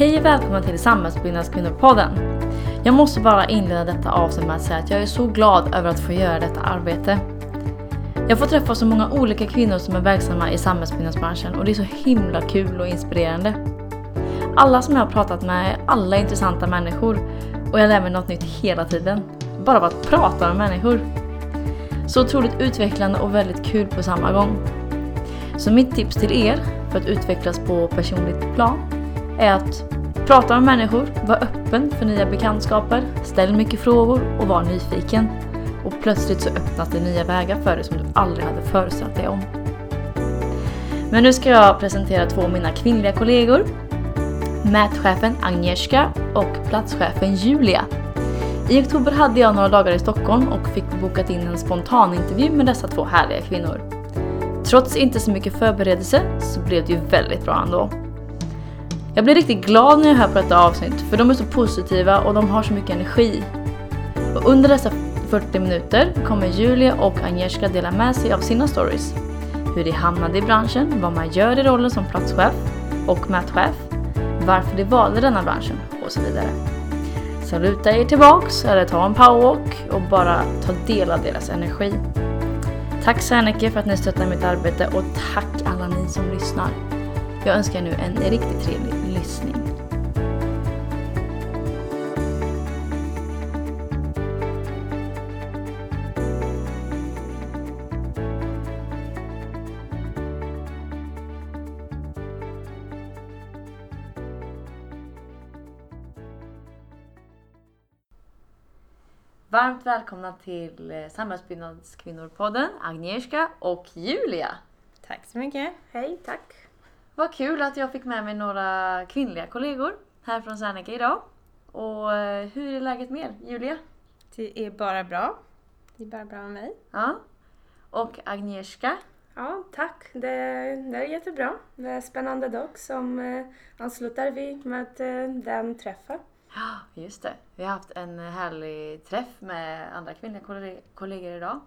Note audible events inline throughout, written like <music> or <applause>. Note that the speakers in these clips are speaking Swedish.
Hej och välkomna till Samhällsbyggnadskvinnor-podden. Jag måste bara inleda detta avsnitt med att säga att jag är så glad över att få göra detta arbete. Jag får träffa så många olika kvinnor som är verksamma i samhällsbyggnadsbranschen och det är så himla kul och inspirerande. Alla som jag har pratat med är alla intressanta människor och jag lär mig något nytt hela tiden. Bara av att prata med människor. Så otroligt utvecklande och väldigt kul på samma gång. Så mitt tips till er för att utvecklas på personligt plan är att prata med människor, vara öppen för nya bekantskaper, ställ mycket frågor och var nyfiken. Och plötsligt så öppnas det nya vägar för dig som du aldrig hade föreställt dig om. Men nu ska jag presentera två av mina kvinnliga kollegor. Mätchefen Agnieszka och platschefen Julia. I oktober hade jag några dagar i Stockholm och fick bokat in en spontanintervju med dessa två härliga kvinnor. Trots inte så mycket förberedelse så blev det ju väldigt bra ändå. Jag blir riktigt glad när jag hör på detta avsnitt för de är så positiva och de har så mycket energi. Och under dessa 40 minuter kommer Julia och Agnieszka dela med sig av sina stories. Hur de hamnade i branschen, vad man gör i rollen som platschef och mätchef, varför de valde denna branschen och så vidare. Så luta er tillbaks eller ta en powerwalk och bara ta del av deras energi. Tack så mycket för att ni stöttar mitt arbete och tack alla ni som lyssnar. Jag önskar nu en riktigt trevlig lyssning. Varmt välkomna till eh, Samhällsbyggnadskvinnor-podden Agnieszka och Julia. Tack så mycket. Hej, tack. Vad kul att jag fick med mig några kvinnliga kollegor här från Serneke idag. Och eh, hur är läget med er? Julia? Det är bara bra. Det är bara bra med mig. Ja. Och Agnieszka? Ja, tack. Det, det är jättebra. Det är en spännande dag som eh, ansluter vi med eh, den träffen. Ja, just det. Vi har haft en härlig träff med andra kvinnliga kolle- kollegor idag.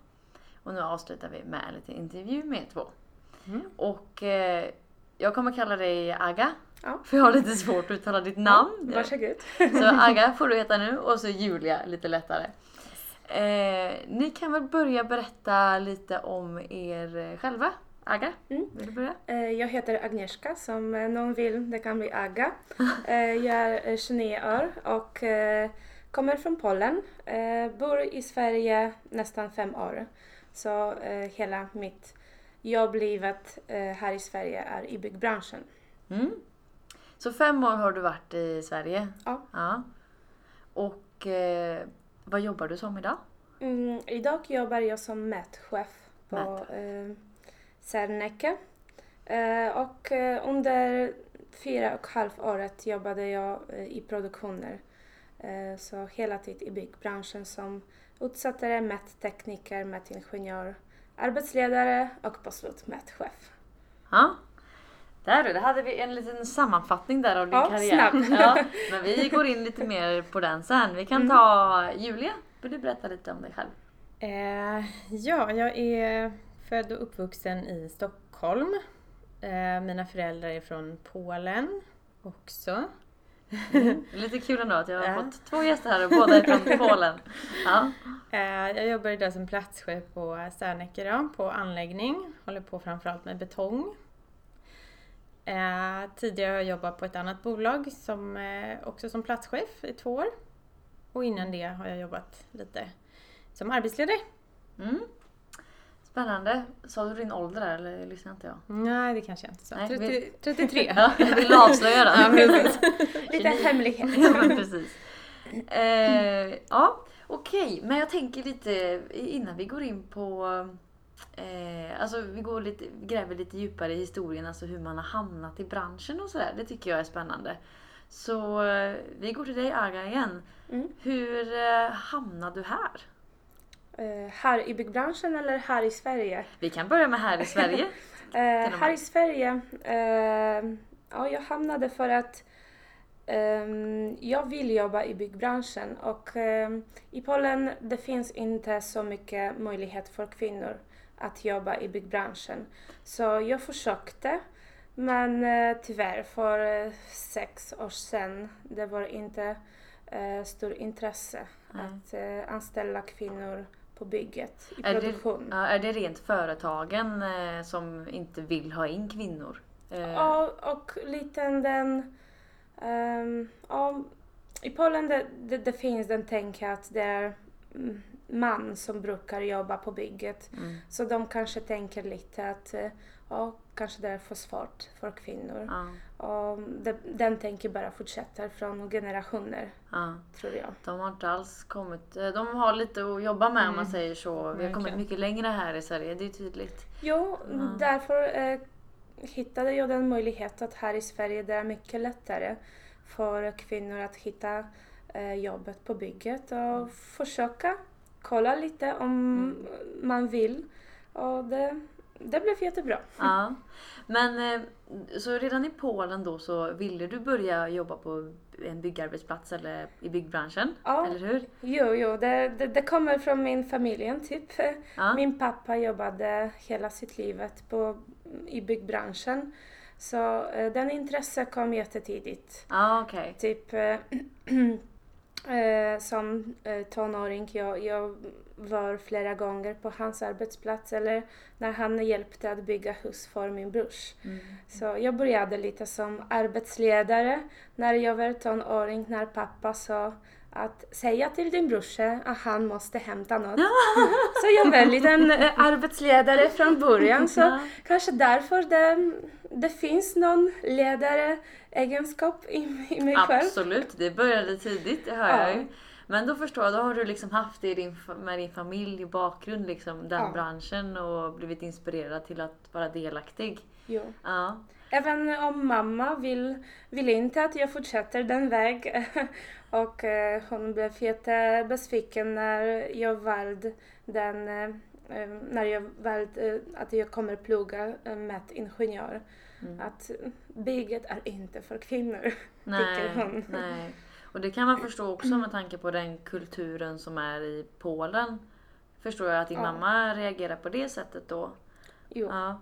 Och nu avslutar vi med en liten intervju med er två. Mm. Och eh, jag kommer kalla dig Aga. Ja. För jag har lite svårt att uttala ditt namn. Varsågod. <laughs> Så <laughs> Aga får du heta nu och så Julia lite lättare. Eh, ni kan väl börja berätta lite om er eh, själva? Aga, Mm. vill du börja? Eh, Jag heter Agnieszka, som eh, någon vill, det kan bli Aga. <laughs> Eh, Jag är eh, 29 år och eh, kommer från Polen. Eh, Bor i Sverige nästan fem år. Så eh, hela mitt jobblivet eh, här i Sverige är i byggbranschen. Mm. Så fem år har du varit i Sverige? Ja. ja. Och eh, vad jobbar du som idag? Mm, idag jobbar jag som mätchef på Mät. eh, Serneke. Eh, och eh, under fyra och halvt året jobbade jag eh, i produktioner. Så hela tiden i byggbranschen som utsättare, mättekniker, mätingenjör, arbetsledare och på slut mätchef. Ja. Där du, där hade vi en liten sammanfattning där av din Ja, karriär. snabb. Ja, men vi går in lite mer på den sen. Vi kan Mm. ta Julia. Vill du berätta lite om dig själv? Eh, ja, jag är född och uppvuxen i Stockholm. Eh, mina föräldrar är från Polen också. Är lite kul ändå att jag har Ja. fått två gäster här och båda är från <laughs> Polen. Ja. Eh, jag jobbar idag som platschef på Serneke då, på anläggning. Håller på framförallt med betong. Eh, tidigare har jag jobbat på ett annat bolag som, eh, också som platschef i två år. Och innan det har jag jobbat lite som arbetsledare. Mm. Spännande. Sa du din ålder där eller lyssnade inte jag? Nej, det kanske jag inte sa. Nej, 30, vi- 33. <laughs> Ja, jag vill avslöja den. <laughs> Ja. <laughs> Lite hemlighet. Ja precis. Eh, ja okej, men jag tänker lite innan vi går in på eh, Alltså vi går lite, gräver lite djupare i historien, alltså hur man har hamnat i branschen och sådär. Det tycker jag är spännande. Så eh, vi går till dig Aga igen. Mm. Hur eh, hamnade du här? Eh, här i byggbranschen eller här i Sverige? Vi kan börja med här i Sverige. <laughs> Eh, här i Sverige, eh, ja, jag hamnade för att ehm, jag vill jobba i byggbranschen och ehm, i Polen det finns inte så mycket möjlighet för kvinnor att jobba i byggbranschen. Så jag försökte Men eh, tyvärr, för eh, sex år sedan, det var inte eh, stor intresse Nej. att eh, anställa kvinnor på bygget i Är det- produktion. Ja, är det rent företagen eh, som inte vill ha in kvinnor? Eh, Ja, och lite den... ehm, ja, I Polen det, det, det finns den tänk att det är mm, man som brukar jobba på bygget. mm, Så de kanske tänker lite att eh, ja, kanske det är för svårt för kvinnor. ja, Och det, den tänker bara fortsätta från generationer, ja. tror jag. De har inte alls kommit... eh, De har lite att jobba med om man Mm. säger så. Vi har kommit mycket längre här i Sverige, det är tydligt. Jo, Ja. därför eh, hittade jag den möjlighet att här i Sverige det är mycket lättare för kvinnor att hitta eh, jobbet på bygget och försöka kolla lite om man vill. Och det, det blev jättebra. Ja. Men eh, så redan i Polen då så ville du börja jobba på en byggarbetsplats eller i byggbranschen? Ja. Eller hur? Jo, jo, det, det, det kommer från min familj typ. Ja. Min pappa jobbade hela sitt livet på, i byggbranschen. Så eh, den intresse kom jättetidigt. Ja, okej. Typ <clears throat> eh, som eh, tonåring, jag, jag var flera gånger på hans arbetsplats eller när han hjälpte att bygga hus för min brors. Mm. Så jag började lite som arbetsledare när jag var tonåring när pappa sa att säga till din brorsa att han måste hämta något. <laughs> så jag var en eh, arbetsledare från början så kanske därför det, det finns någon ledare egenskap i, i mig själv. Absolut, det började tidigt, det hör Ja. jag ju. Men då förstår jag, då har du liksom haft det i din, med din familj bakgrund, liksom, den Ja. branschen och blivit inspirerad till att vara delaktig. Jo. Ja. Även om mamma vill, vill inte att jag fortsätter den väg <laughs> och eh, hon blev jättebesviken när jag valde den eh, eh, när jag valde att jag kommer plugga mätingenjör. Mm. Att bygget är inte för kvinnor. <laughs> Nej, hon. nej. Och det kan man förstå också med tanke på den kulturen som är i Polen. Förstår jag att din Ja. mamma reagerar på det sättet då. Jo. Ja.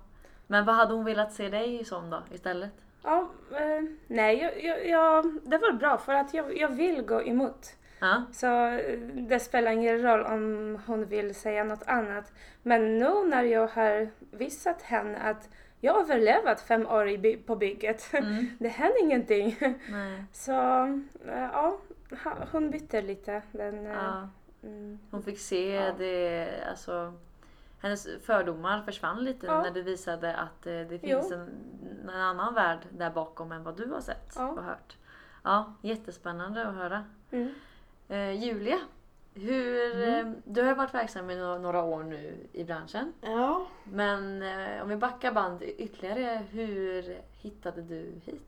Men vad hade hon velat se dig som då istället? Ja, eh, nej, jag, jag, jag, det var bra för att jag, jag vill gå emot. Ja, Så eh, det spelar ingen roll om hon vill säga något annat. Men nu när jag har visat henne att jag har överlevat fem år i på bygget. <laughs> mm. Det hände ingenting. nej. Så eh, ja, hon bytte lite. Den, eh, Ja. mm, Hon fick se Ja. det, alltså hennes fördomar försvann lite Ja. när du visade att eh, det finns en, en annan värld där bakom än vad du har sett Ja. och hört. Ja, jättespännande att höra. mm. Eh, Julia, hur, eh, du har varit verksam i no- några år nu i branschen. Ja, Men eh, om vi backar band ytterligare, hur hittade du hit?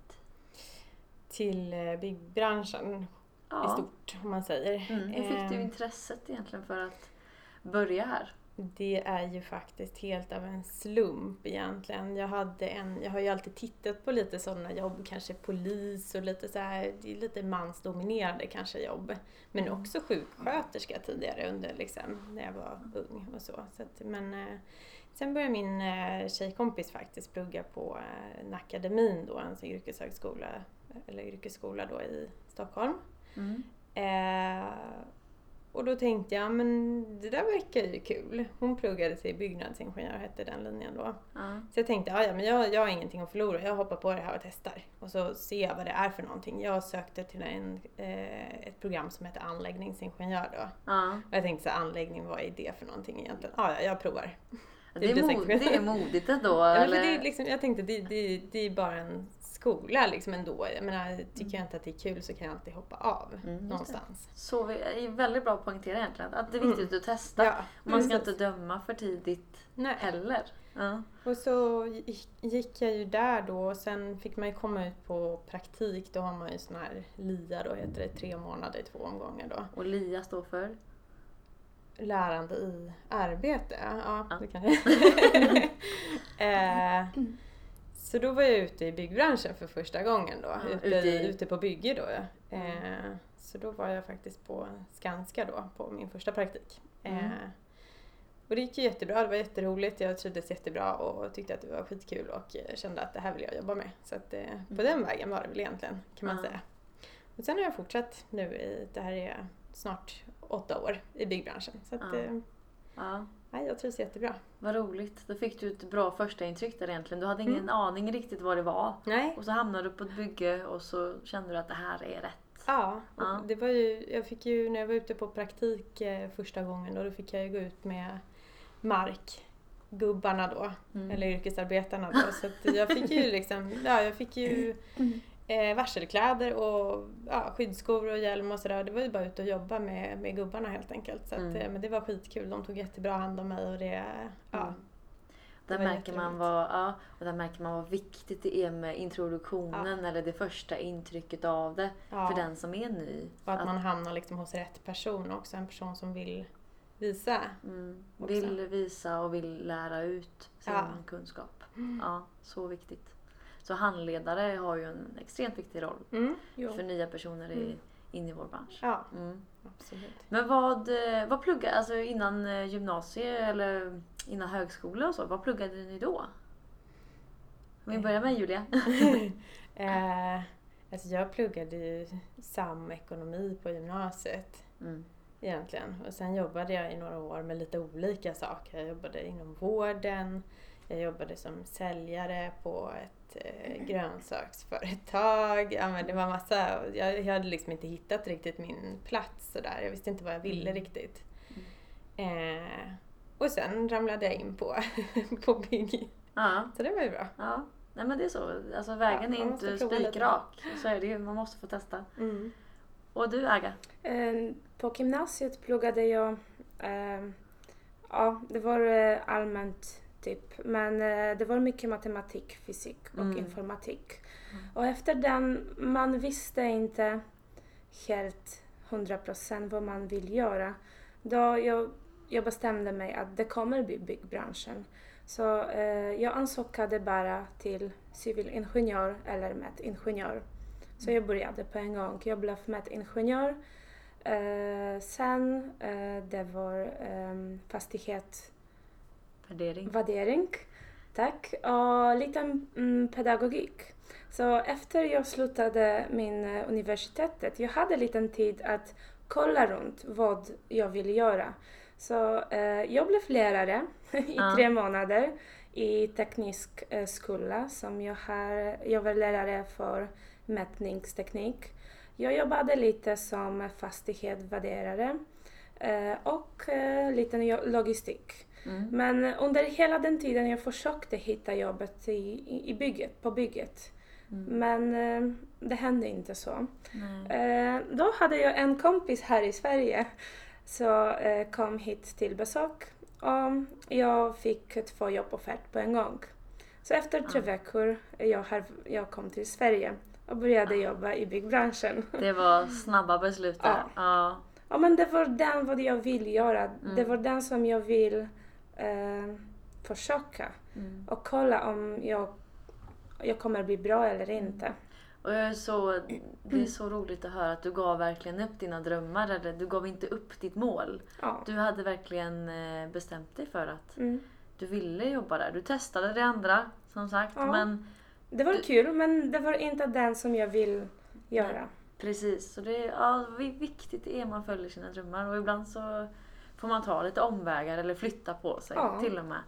till eh, byggbranschen i Ja. stort om man säger. Mm. Hur fick du intresset egentligen för att börja här? Det är ju faktiskt helt av en slump egentligen. Jag, hade en, jag har ju alltid tittat på lite sådana jobb, kanske polis och lite så här, det är lite mansdominerade kanske jobb. Men Mm. också sjuksköterska tidigare under liksom, när jag var ung och så. så att, men eh, sen började min eh, tjejkompis faktiskt plugga på eh, en akademin då, en sån yrkeshögskola, eller yrkesskola då i Stockholm. Mm. Eh, och då tänkte jag, men det där verkar ju kul. Hon pluggade till byggnadsingenjör, hette den linjen då. Ja. Så jag tänkte, "Ja, men jag, jag har ingenting att förlora, jag hoppar på det här och testar. Och så ser jag vad det är för någonting. Jag sökte till en, eh, ett program som heter anläggningsingenjör då. Ja. Och jag tänkte så anläggning, vad är det för någonting egentligen? Ja, ja, jag provar. Det, Det är mod, det är modigt ändå. Ja, eller? det är liksom, jag tänkte, det, det, det är bara en skola liksom ändå. Jag menar, tycker jag inte att det är kul så kan jag alltid hoppa av Mm, det. någonstans. Så vi, är väldigt bra att poängtera egentligen. Att det är viktigt att testa. Ja, Man ska precis. inte döma för tidigt Nej. heller. Ja. Och så gick- gick jag ju där då och sen fick man ju komma ut på praktik. Då har man ju sån här LIA då heter det, tre månader i två omgångar då. Och LIA står för? Lärande i arbete, ja Ja. det kan jag. <laughs> eh, Så då var jag ute i byggbranschen för första gången då, Ja, ute, ute i- ute på bygge då. Eh, Så då var jag faktiskt på Skanska då, på min första praktik. Mm. Eh, och det gick ju jättebra, det var jätteroligt, jag trivdes jättebra och tyckte att det var skitkul och eh, kände att det här vill jag jobba med. Så att eh, på den vägen var det väl egentligen, kan man säga. Och sen har jag fortsatt nu i, det här är snart åtta år i byggbranschen. Så att, Ja. nej, jag trivs jättebra. vad roligt. Då fick du ett bra första intryck där egentligen. Du hade ingen Mm. aning riktigt vad det var. Nej, Och så hamnade du på ett bygge och så kände du att det här är rätt. Ja, Ja. det var ju, jag fick ju, när jag var ute på praktik eh, första gången då, då fick jag ju gå ut med markgubbarna då, Mm. eller yrkesarbetarna då. Så jag fick ju <laughs> liksom, ja jag fick ju eh, varselkläder och ja, skyddsskor och hjälm och sådär. Det var ju bara ut och jobba med, med gubbarna helt enkelt. Så att, Mm. eh, men det var skitkul, de tog jättebra hand om mig och det, ja. Mm. Där märker, man vad, ja, och där märker man vad viktigt det är med introduktionen eller det första intrycket av det ja. för den som är ny. Och att man hamnar liksom hos rätt person också, en person som vill visa. mm, vill visa och vill lära ut sin Ja. kunskap. Ja, så viktigt. Så handledare har ju en extremt viktig roll Mm. För nya personer i, Mm. in i vår bransch. Ja, Mm. absolut. Men vad, eh, vad pluggade, alltså innan eh, gymnasie eller innan högskola och så, vad pluggade ni då? Om vi börjar med Julia. <laughs> eh, alltså jag pluggade ju samekonomi på gymnasiet Mm. egentligen. Och sen jobbade jag i några år med lite olika saker. Jag jobbade inom vården, jag jobbade som säljare på ett eh, grönsaksföretag. Ja, men det var massa, jag, jag hade liksom inte hittat riktigt min plats sådär. Jag visste inte vad jag ville Mm. riktigt. Eh, och sen ramlade jag in på, <laughs> på bygg. Ja, Så det var ju bra. ja. Nej men det är så. Alltså vägen Ja, är inte spikrak. Så är det ju. Man måste få testa. Mm. Och du Aga? Eh, På gymnasiet pluggade jag, eh, ja det var eh, allmänt typ, men eh, det var mycket matematik, fysik och Mm. informatik. Mm. Och efter den, man visste inte helt 100% vad man vill göra. Då jag, jag bestämde mig att det kommer bli byggbranschen. Så eh, jag ansökade bara till civilingenjör eller mätingenjör. Så jag började på en gång. Jag blev mätingenjör. Eh, sen eh, det var eh, fastighetsvärdering. Värdering? Tack. Och lite mm, pedagogik. Så efter jag slutade min eh, universitetet, jag hade lite tid att kolla runt vad jag ville göra. Så eh, jag blev lärare <laughs> i Ja. tre månader i teknisk eh, skola som jag har. Jag var lärare för mätningsteknik. Jag jobbade lite som fastighetsvärderare eh, och eh, lite logistik. Mm. Men under hela den tiden jag försökte hitta jobbet i, i, bygget, på bygget. Mm. Men eh, det hände inte så. Eh, då hade jag en kompis här i Sverige som eh, kom hit till besök och jag fick två jobboffert på en gång. Så efter tre Ah. veckor jag, har, jag kom till Sverige och började jobba i byggbranschen. Det var snabba beslut där. <laughs> Ja. Ja. Ja, men det var den vad jag vill göra. Mm. Det var den som jag vill eh, försöka Mm. och kolla om jag, jag kommer bli bra eller inte. Och jag är så, det är så roligt att höra att du gav verkligen upp dina drömmar. Eller du gav inte upp ditt mål. Ja. Du hade verkligen eh, bestämt dig för att Mm. du ville jobba där. Du testade det andra som sagt. Ja. Men Det var Du- kul men det var inte den som jag vill göra. precis, så det är ja, vi- viktigt är man följer sina drömmar. Och ibland så får man ta lite omvägar eller flytta på sig Ja. till och med.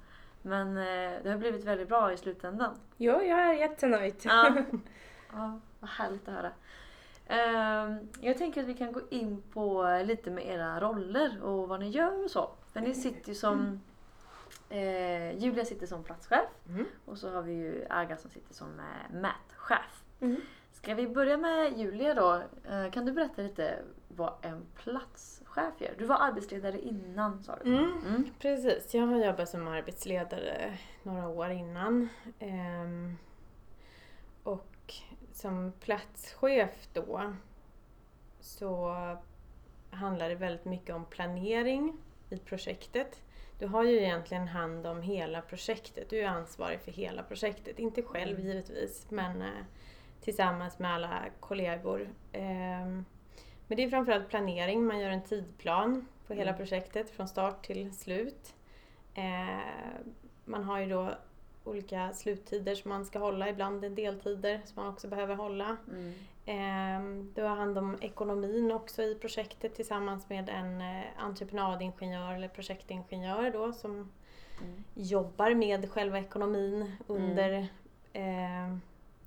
Men eh, det har blivit väldigt bra i slutändan. Jo, jag är jättenöjd. Ja, <laughs> ja vad härligt att höra. Ehm, jag tänker att vi kan gå in på lite med era roller och vad ni gör och så. För ni sitter ju som... Eh, Julia sitter som platschef Mm. och så har vi ju Aga som sitter som eh, mätchef. Mm. Ska vi börja med Julia då? Eh, kan du berätta lite vad en platschef gör? Du var arbetsledare innan sa du? Mm. Mm. Precis, jag har jobbat som arbetsledare några år innan. Ehm, och som platschef då så handlar det väldigt mycket om planering i projektet. Du har ju egentligen hand om hela projektet. Du är ansvarig för hela projektet. Inte själv Mm. givetvis, men eh, tillsammans med alla kollegor. Ehm, men det är framförallt planering. Man gör en tidplan på hela Mm. projektet från start till slut. Eh, man har ju då olika sluttider som man ska hålla, ibland deltider som man också behöver hålla. Mm. Eh, du har hand om ekonomin också i projektet tillsammans med en eh, entreprenadingenjör eller projektingenjör då som Mm. jobbar med själva ekonomin under eh,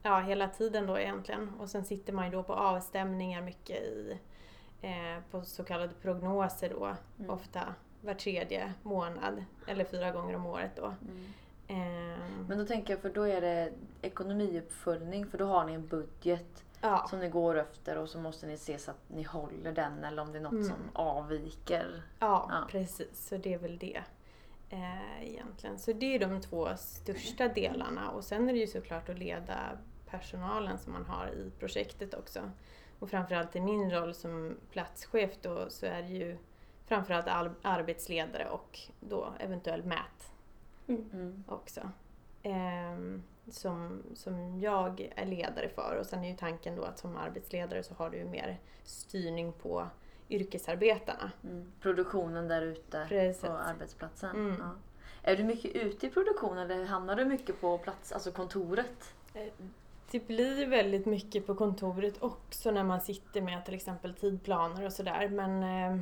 ja, hela tiden då egentligen. Och sen sitter man ju då på avstämningar mycket i, eh, på så kallade prognoser då, Mm. ofta var tredje månad eller fyra gånger om året då. Mm. Eh, Men då tänker jag, för då är det ekonomiuppföljning, för då har ni en budget ja, som ni går efter och så måste ni se så att ni håller den eller om det är något Mm. som avviker. ja, ja. precis. Så det är väl det. Eh, egentligen. Så det är de två största delarna och sen är det ju såklart att leda personalen som man har i projektet också. Och framförallt i min roll som platschef då så är det ju framförallt al- arbetsledare och då eventuell mät Mm. också. Ehm, som, som jag är ledare för och sen är ju tanken då att som arbetsledare så har du ju mer styrning på yrkesarbetarna. Mm. Produktionen där ute Precis. på arbetsplatsen. Mm. Ja. Är du mycket ute i produktionen eller hamnar du mycket på plats, alltså kontoret? Eh, Det blir väldigt mycket på kontoret också när man sitter med till exempel tidplaner och sådär. Men, eh,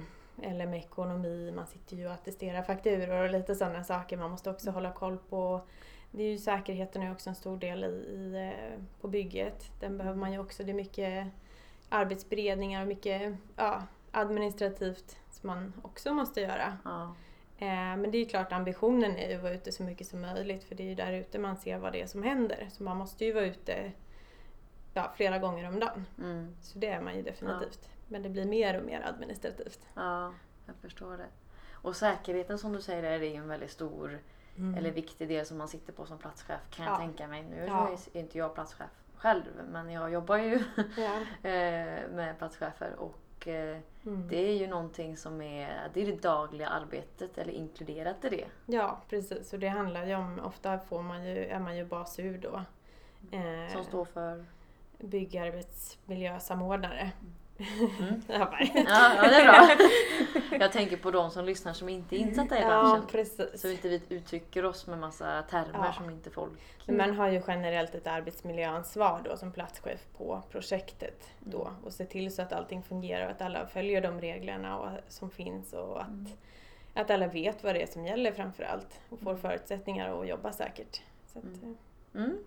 eller med ekonomi, man sitter ju och attesterar fakturor och lite sådana saker man måste också hålla koll på. Det är ju säkerheten är också en stor del i, i, eh, på bygget. Den behöver man ju också. Det är mycket arbetsberedningar och mycket ja, administrativt som man också måste göra. Ja. Eh, Men det är ju klart ambitionen är att vara ute så mycket som möjligt för det är ju där ute man ser vad det är som händer. Så man måste ju vara ute ja, flera gånger om dagen. Mm. Så det är man ju definitivt. Men det blir mer och mer administrativt. ja, jag förstår det. Och säkerheten som du säger är det ju en väldigt stor eller viktig del som man sitter på som platschef kan jag Ja. tänka mig. Nu Ja. är inte jag platschef själv men jag jobbar ju Ja. <laughs> eh, med platschefer och eh, Mm. det är ju någonting som är det, är det dagliga arbetet eller inkluderat i det. ja, precis. Och det handlar ju om, ofta får man ju, är man ju basur då. Eh, Som står för... byggarbetsmiljösamordnare. Mm. Ja, bara- Ja, ja, det är bra. Jag tänker på de som lyssnar som inte är insatta i ja, branschen. precis. Så inte vi uttrycker oss med massa termer Ja. som inte folk... Men man har ju generellt ett arbetsmiljöansvar då som platschef på projektet då och se till så att allting fungerar och att alla följer de reglerna och, som finns och att, Mm. att alla vet vad det är som gäller framför allt och får förutsättningar att jobba säkert. Så att, Mm.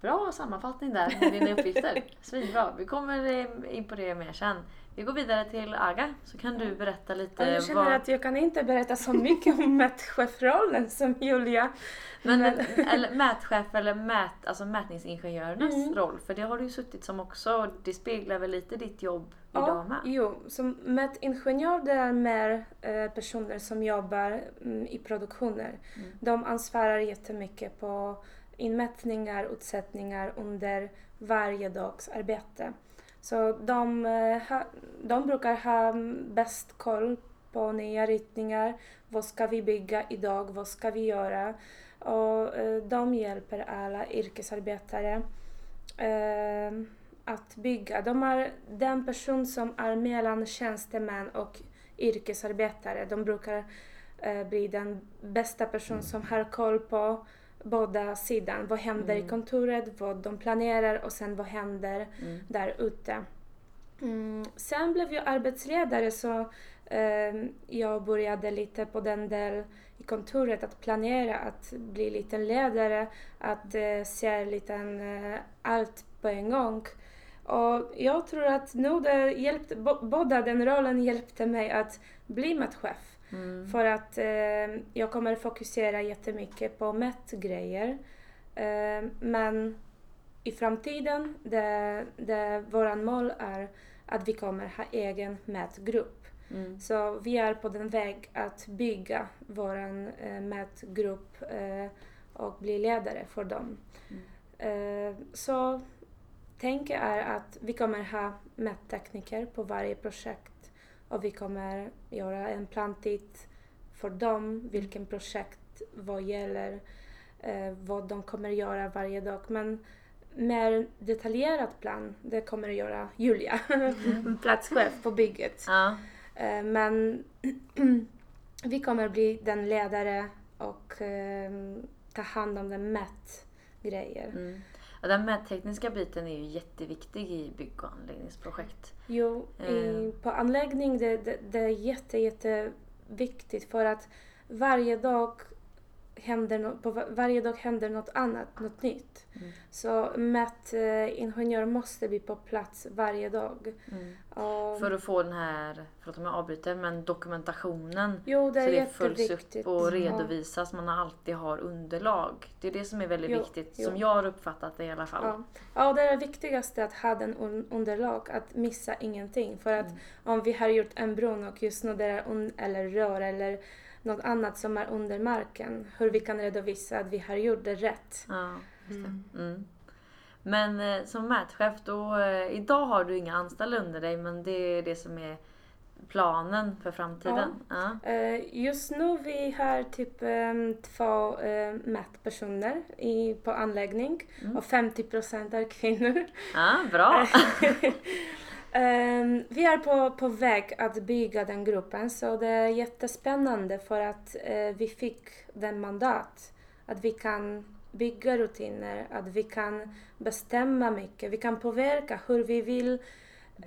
Bra sammanfattning där med dina uppgifter. Svinbra. Vi kommer eh, in på det mer sen. Vi går vidare till Aga så kan du berätta lite Och jag känner att jag kan inte berätta så mycket om <laughs> mätchefrollen som Julia. Men, eller, mätchef eller mät, alltså mätningsingenjörernas Mm. roll, för det har du ju suttit som också, det speglar väl lite ditt jobb Ja, idag med? jo, som mätingenjör det är mer eh, personer som jobbar mm, i produktioner. Mm. De ansvarar jättemycket på inmätningar, utsättningar under varje dags arbete. Så de, eh, de brukar ha bäst koll på nya ritningar. Vad ska vi bygga idag? Vad ska vi göra? Och eh, de hjälper alla yrkesarbetare eh, att bygga. De är den person som är mellan tjänstemän och yrkesarbetare. De brukar bli den bästa person som har koll på båda sidan. Vad händer Mm. i kontoret, vad de planerar och sen vad händer Mm. där ute. Mm. Sen blev jag arbetsledare så eh, jag började lite på den del i kontoret att planera, att bli lite ledare, att eh, se lite eh, allt på en gång. Och jag tror att nu det hjälpte, bo, båda den rollen hjälpte mig att bli mätchef. Mm. För att eh, jag kommer fokusera jättemycket på mätgrejer. Eh, men i framtiden, det, det våran mål är att vi kommer ha egen mätgrupp. Mm. Så vi är på den väg att bygga våran eh, mätgrupp eh, och bli ledare för dem. Eh, så tänket är att vi kommer ha mättekniker på varje projekt och vi kommer göra en plantid för dem, vilken projekt, vad gäller, eh, vad de kommer göra varje dag. Men mer detaljerad plan, det kommer att göra Julia, <laughs> platschef på bygget. Ja. Eh, Men <clears throat> vi kommer bli den ledare och eh, ta hand om den mätgrejer. Mm. Ja, den mättekniska biten är ju jätteviktig i bygg och anläggningsprojekt. Jo, i, Eh. på anläggning det, det, det är jätte, jätteviktigt för att varje dag händer no, på va- varje dag händer något annat, något nytt. Mm. Så mätingenjör måste bli på plats varje dag. Mm. Och, För att få den här, förlåt om jag avbryter, men dokumentationen. jo, det är så det följs upp och Ja. redovisas, man alltid har underlag. Det är det som är väldigt Jo, viktigt, jo. som jag har uppfattat det i alla fall. Ja. ja, det är det viktigaste att ha den un- underlag, att missa ingenting. För att Mm. om vi har gjort en bron och just nu det är eller rör eller något annat som är under marken, hur vi kan redovisa att vi har gjort det rätt. Ja. Mm. Mm. Men eh, som mätchef då, eh, idag har du inga anställda under dig men det är det som är planen för framtiden. Ja. Eh, Just nu vi har typ em, två mätpersoner i, på anläggning Mm. och 50 procent är kvinnor. Ja, bra! <laughs> <laughs> Um, vi är på, på väg att bygga den gruppen så det är jättespännande för att uh, vi fick den mandat. Att vi kan bygga rutiner, att vi kan bestämma mycket, vi kan påverka hur vi vill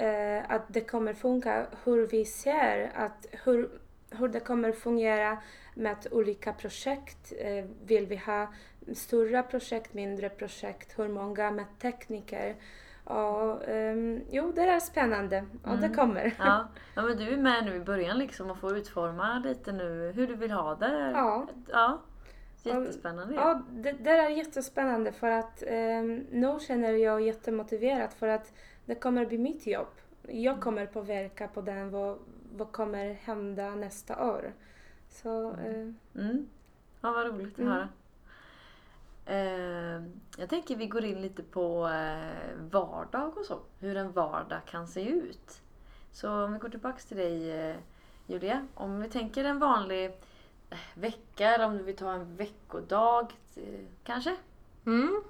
uh, att det kommer funka, hur vi ser att hur, hur det kommer fungera med olika projekt. Uh, vill vi ha stora projekt, mindre projekt, hur många med tekniker? Och, ehm, jo, det är spännande det Mm. kommer. Ja. ja, men du är med nu i början liksom och får utforma lite nu hur du vill ha det. Ja. ja. Jättespännande. Ja, det, det är jättespännande för att um, nu känner jag jättemotiverad för att det kommer bli mitt jobb. Jag kommer påverka på den, vad, vad kommer hända nästa år. Så eh, Mm. Ja, vad roligt att Mm. höra. Eh, jag tänker vi går in lite på eh, vardag och så. Hur en vardag kan se ut. Så om vi går tillbaks till dig eh, Julia. Om vi tänker en vanlig eh, vecka eller om du vill ta en veckodag kanske? Mm.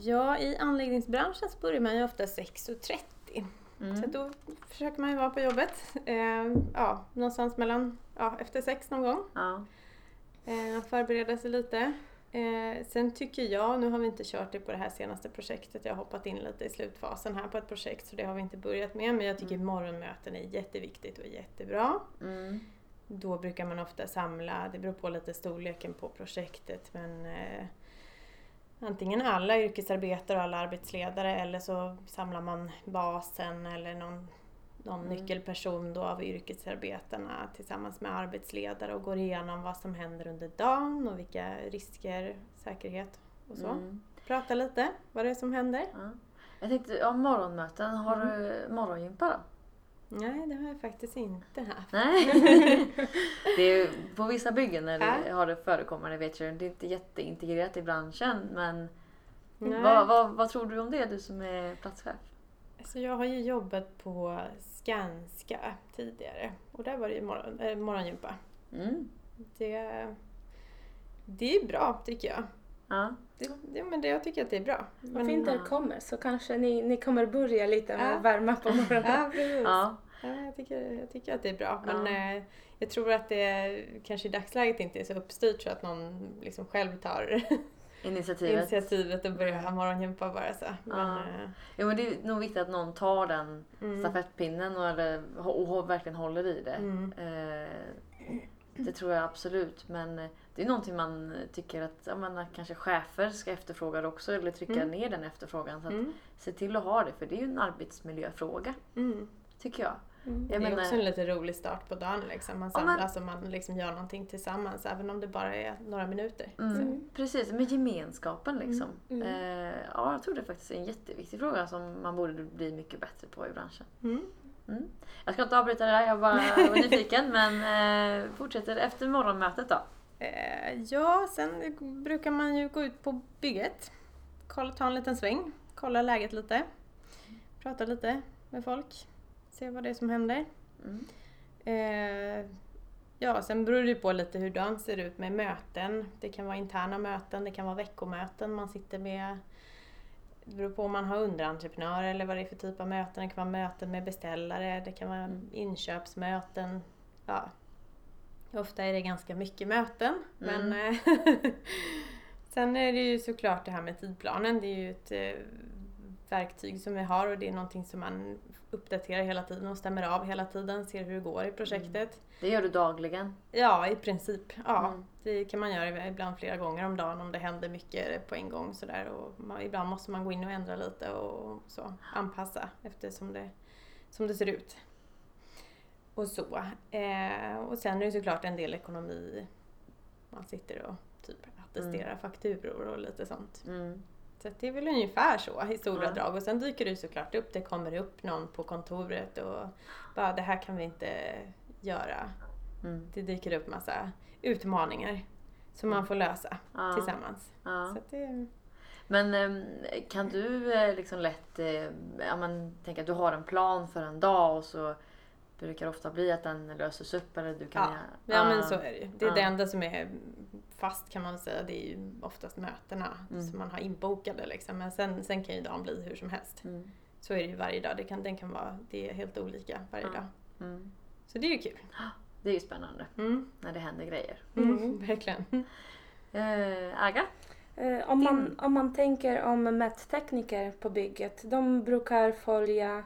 Ja, i anläggningsbranschen så börjar man ju ofta 6.30. Så Mm. då försöker man ju vara på jobbet. Eh, ja, någonstans mellan, ja, efter sex någon gång. Ja. Eh, förbereda sig lite. Eh, sen tycker jag, nu har vi inte kört det på det här senaste projektet, jag har hoppat in lite i slutfasen här på ett projekt så det har vi inte börjat med. Men jag tycker Mm. morgonmöten är jätteviktigt och jättebra. Mm. Då brukar man ofta samla, det beror på lite storleken på projektet men eh, antingen alla yrkesarbetare och alla arbetsledare eller så samlar man basen eller någon, någon Mm. nyckelperson då av yrkesarbetarna tillsammans med arbetsledare och går igenom vad som händer under dagen och vilka risker, säkerhet och så. Mm. Prata lite vad det är som händer. Ja. Jag tänkte, ja, morgonmöten. Har Mm. du morgongympa då? Nej, det har jag faktiskt inte haft. Nej. <laughs> det är, ju- på vissa byggen när det, Ja. har det förekommit, det vet jag. Det är inte jätteintegrerat i branschen. Men vad, vad, vad tror du om det, du som är platschef? Alltså jag har ju jobbat på Skanska tidigare och där var det ju morgon, äh, morgongympa. Mm. Det, det är bra tycker jag. Ja. Det, det, men det, jag tycker att det är bra. vad fint det kommer så kanske ni, ni kommer börja lite med Ja. att värma på morgonen. Ja, <laughs> precis. Ja. ja. jag, tycker, jag tycker att det är bra. Men Ja. eh, jag tror att det kanske i dagsläget inte är så uppstyrt så att någon liksom själv tar Initiativet. initiativet och börjar morgongympa bara så. Men, Ja. Jo, men det är nog viktigt att någon tar den mm, stafettpinnen och, eller, och, och verkligen håller i det. mm, Eh, det tror jag absolut. Men eh, det är någonting man tycker att ja, men, att kanske chefer ska efterfråga det också. Eller trycka Mm. ner den efterfrågan. Så att, mm, Se till att ha det, för det är ju en arbetsmiljöfråga. mm. Tycker jag. Mm. jag det är menar, också en lite rolig start på dagen. Liksom. Man men- samlas och man liksom gör någonting tillsammans även om det bara är några minuter. mm, Mm. Precis, med gemenskapen liksom. Mm. Eh, ja, jag tror det är faktiskt en jätteviktig fråga som man borde bli mycket bättre på i branschen. Mm. Mm. Jag ska inte avbryta det där, jag bara <laughs> var nyfiken. men eh, fortsätter efter morgonmötet då. Eh, ja, sen brukar man ju gå ut på bygget. Kolla, ta en liten sväng, kolla läget lite. Prata lite med folk. Se vad det är som händer. Mm. Eh, ja, sen beror det ju på lite hur dagen ser ut med möten. Det kan vara interna möten, det kan vara veckomöten man sitter med. Det beror på om man har underentreprenörer eller vad det är för typ av möten. Det kan vara möten med beställare, det kan vara Mm. inköpsmöten. ja, ofta är det ganska mycket möten. Mm. Men eh, <laughs> sen är det ju såklart det här med tidplanen. Det är ju ett eh, verktyg som vi har och det är någonting som man uppdaterar hela tiden och stämmer av hela tiden, ser hur det går i projektet. Det gör du dagligen. Ja, i princip. Ja, Mm. det kan man göra ibland flera gånger om dagen om det händer mycket på en gång sådär. Och man, ibland måste man gå in och ändra lite och så anpassa eftersom det, som det ser ut. Och så. Eh, och sen är det såklart en del ekonomi. Man sitter och typ attesterar fakturor och lite sånt. Mm. Så det är väl ungefär så i stora Ja. drag. Och sen dyker det såklart upp, det kommer upp någon på kontoret och bara det här kan vi inte göra. Mm. Det dyker upp massa utmaningar som man får lösa Ja. tillsammans. Ja. Så det, Men ehm, kan du eh, liksom lätt, eh, ja men tänk att du har en plan för en dag och så brukar ofta bli att den löses upp eller du kan... ja, ja men så är det ju. Det är Ja. det enda som är fast kan man säga. Det är ju oftast mötena Mm. som man har inbokade liksom. Men sen, sen kan ju dagen bli hur som helst. Mm. Så är det ju varje dag. Det kan, den kan vara, det är helt olika varje Ja. dag. Mm. Så det är ju kul. <gasps> Det är ju spännande Mm. när det händer grejer. Mm. <laughs> Verkligen. Eh, Aga? Eh, om, man, om man tänker om mättekniker på bygget, de brukar följa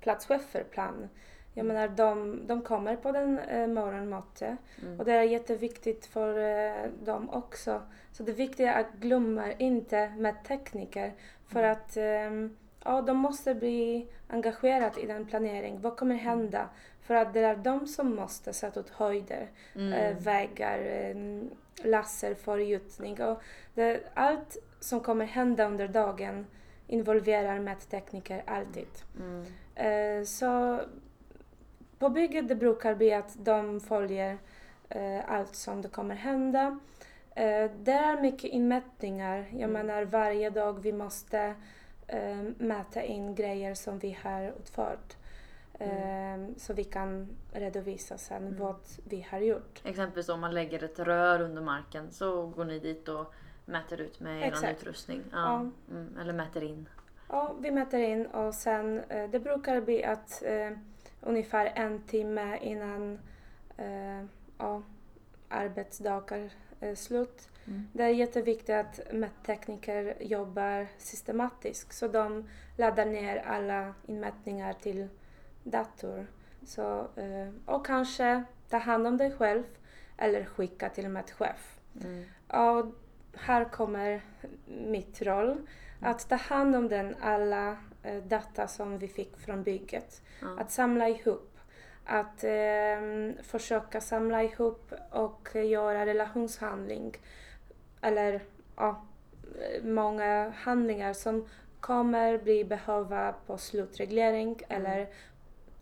platscheferplan. Jag Mm. menar, de, de kommer på den eh, morgonmöte Mm. och det är jätteviktigt för eh, dem också. Så det viktiga är att glömma inte mättekniker för Mm. att ehm, ja, de måste bli engagerade i den planering. Vad kommer hända? För att det är de som måste sätta ut höjder Mm. eh, vägar, eh, laser för gjutning. Och det, allt som kommer hända under dagen involverar mättekniker alltid. Mm. Eh, så på bygget det brukar bli att de följer eh, allt som det kommer hända. Eh, det är mycket inmätningar. Jag Mm. menar varje dag vi måste eh, mäta in grejer som vi har utfört. Eh, så vi kan redovisa sen Mm. vad vi har gjort. Exempelvis om man lägger ett rör under marken så går ni dit och mäter ut med er utrustning. Ja. Ja. Mm. Eller mäter in. Ja, vi mäter in och sen eh, det brukar bli att eh, ungefär en timme innan eh, ja, arbetsdagar är slut. Mm. Det är jätteviktigt att mättekniker jobbar systematiskt så de laddar ner alla inmätningar till dator. Så, eh, och kanske ta hand om det själv eller skicka till mätchef. Mm. Ja, här kommer mitt roll. Att ta hand om den alla eh, data som vi fick från bygget. Ja. Att samla ihop. Att eh, försöka samla ihop och göra relationshandling. Eller ja, eh, många handlingar som kommer bli behöva på slutreglering eller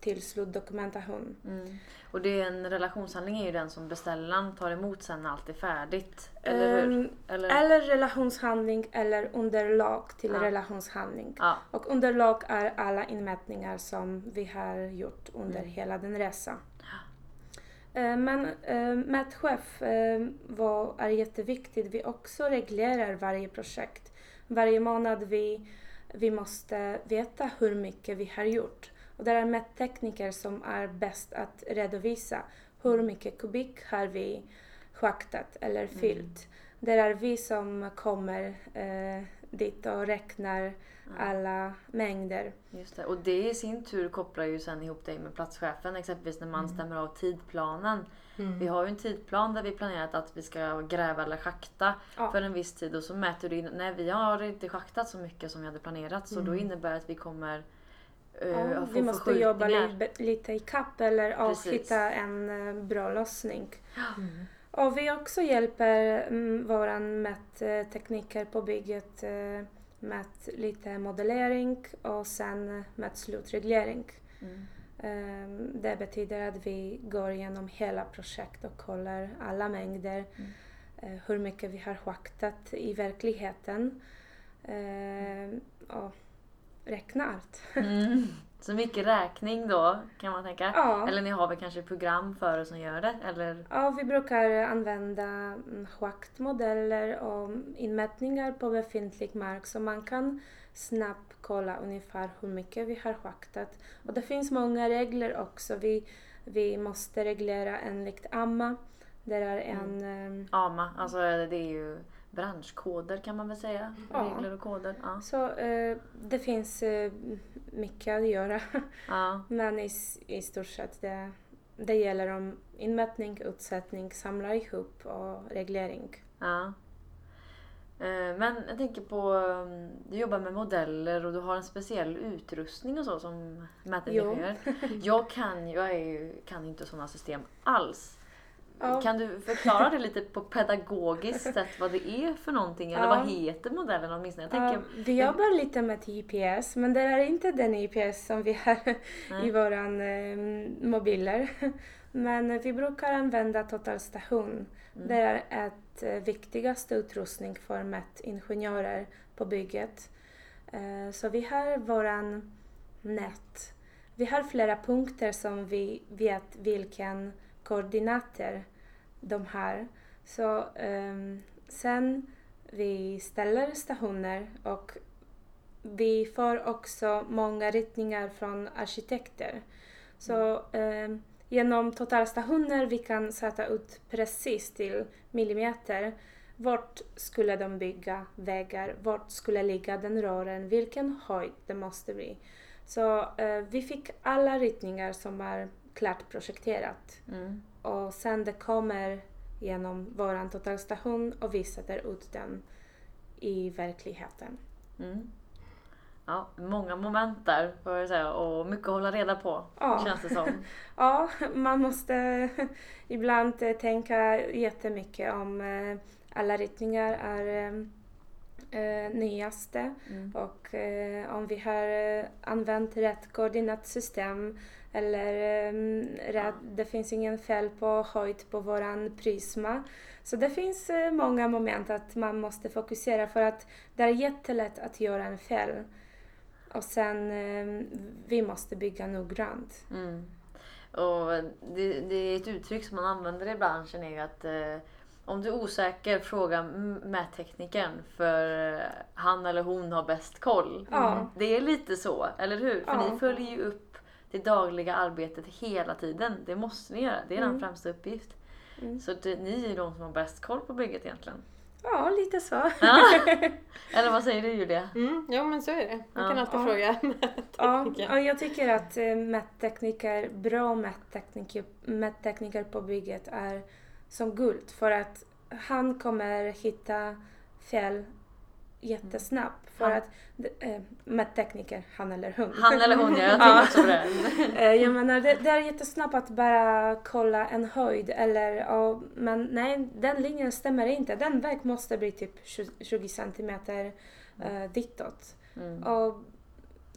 till slutdokumentation. Mm. Och det är en relationshandling är ju den som beställaren tar emot sen när allt är färdigt. Eller hur? Ehm, Eller? Eller relationshandling eller underlag till Ja. relationshandling. Ja. Och underlag är alla inmätningar som vi har gjort under Mm. hela den resan. Eh, Men eh, mätchef eh, var, är jätteviktigt. Vi också reglerar varje projekt. Varje månad vi, vi måste veta hur mycket vi har gjort. Och det är mättekniker som är bäst att redovisa hur mycket kubik har vi schaktat eller fyllt. Det är vi som kommer eh, dit och räknar alla mängder. Just det. Och det i sin tur kopplar ju sen ihop dig med platschefen. Exempelvis när man stämmer av tidplanen. Mm. Vi har ju en tidplan där vi planerat att vi ska gräva eller schakta Ja. för en viss tid och så mäter du in, nej vi har inte schaktat så mycket som vi hade planerat så då innebär det att vi kommer Ja, få vi måste jobba li, lite i kapp eller ja, Precis. hitta en eh, bra lösning. Mm. Och vi också hjälper mm, våra mättekniker på bygget eh, med lite modellering och sen med slutreglering. Mm. Eh, Det betyder att vi går igenom hela projekt och kollar alla mängder, Mm. eh, hur mycket vi har schaktat i verkligheten eh, och räkna allt. Mm. Så mycket räkning då kan man tänka. Ja. Eller ni har väl kanske program för er som gör det? Eller? Ja, vi brukar använda mm, schaktmodeller och inmätningar på befintlig mark så man kan snabbt kolla ungefär hur mycket vi har schaktat. Och det finns många regler också. Vi, Vi måste reglera enligt AMMA. Det är en... ehm, AMA, alltså det är ju branschkoder kan man väl säga. Ja. Regler och koder. Ja. Så eh, det finns eh, mycket att göra. <laughs> Ja. Men i, i stort sett det, det gäller om inmätning, utsättning, samla ihop och reglering. ja. Eh, Men jag tänker på, um, du jobbar med modeller och du har en speciell utrustning och så som mätingenjör. <laughs> Jag kan, jag är kan inte sådana system alls. Ja. Kan du förklara det lite på pedagogiskt sätt vad det är för någonting? Eller Ja. vad heter modellen åtminstone? Jag Ja, tänker, vi jobbar lite med IPS, men det är inte den IPS som vi har Nej. i våra eh, mobiler. Men vi brukar använda totalstation. Mm. Det är ett eh, viktigaste utrustning för mätingenjörer på bygget. Eh, så vi har våran nät. Vi har flera punkter som vi vet vilken koordinater de har. Så ehm, sen vi ställer stationer och vi får också många ritningar från arkitekter. Så eh, genom totalstationer vi kan sätta ut precis till millimeter vart skulle de bygga vägar, vart skulle ligga den rören, vilken höjd det måste bli. Så eh, vi fick alla ritningar som är klart projekterat Mm. och sen det kommer genom våran totalstation och vi sätter ut den i verkligheten. Mm. Ja, många moment där får jag säga och mycket att hålla reda på Ja. känns det som. <laughs> Ja, man måste <laughs> ibland eh, tänka jättemycket om eh, alla ritningar är eh, nyaste Mm. och eh, om vi har eh, använt rätt koordinatsystem eller eh, rätt, det finns ingen fel på höjd på våran prisma. Så det finns eh, många moment att man måste fokusera för att det är jättelätt att göra en fel. Och sen eh, vi måste bygga noggrant. Mm. Och det, det är ett uttryck som man använder i branschen är ju att eh, om du är osäker, fråga mätteknikern för eh, han eller hon har bäst koll. Ja. Det är lite så, eller hur? För Ja. ni följer ju upp det dagliga arbetet hela tiden. Det måste ni göra, det är er Mm. främsta uppgift. Mm. Så det, ni är de som har bäst koll på bygget egentligen. Ja, lite så. Ja. <laughs> eller vad säger du Julia? Mm, jo men så är det. Man Ja. kan alltid Ja. fråga Ja, tekniken. och jag tycker att eh, mättekniker, bra mättekniker, mättekniker på bygget är som guld för att han kommer hitta fel jättesnabbt. För Ja. att eh, mättekniker, han eller hon. Han eller hon, ja, jag Ja. tänker också på det. <laughs> Eh, Jag menar, det, det är jättesnabbt att bara kolla en höjd eller, ja, men nej, den linjen stämmer inte. Den väg måste bli typ 20 20 centimeter eh, ditåt. Mm. Och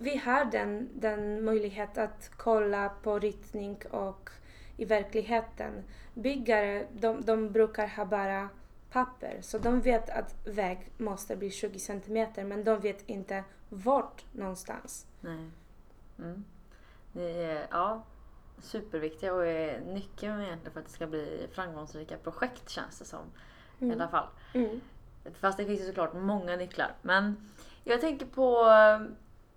vi har den, den möjlighet att kolla på ritning och i verkligheten. Byggare, de, de brukar ha bara papper, så de vet att väg måste bli 20 centimeter, men de vet inte vart någonstans. Nej. Mm. Ni är ja, superviktiga och är nyckeln egentligen för att det ska bli framgångsrika projekt känns det som. I Mm. alla fall. Mm. Fast det finns ju såklart många nycklar. Men jag tänker på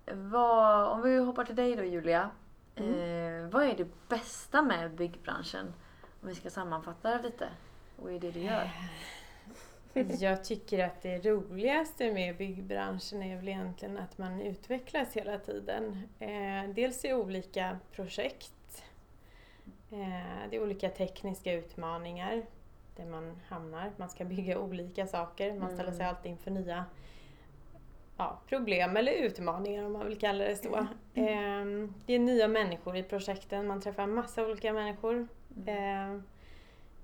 eh, vad, om vi hoppar till dig då Julia. Eh, vad är det bästa med byggbranschen? Om vi ska sammanfatta det lite. Vad är det du gör? Jag tycker att det roligaste med byggbranschen är väl egentligen att man utvecklas hela tiden. Eh, dels i olika projekt. Eh, det är olika tekniska utmaningar där man hamnar. Man ska bygga olika saker. Man ställer sig Mm. alltid inför nya ja, problem eller utmaningar om man vill kalla det så. Eh, det är nya människor i projekten. Man träffar massa olika människor. Eh,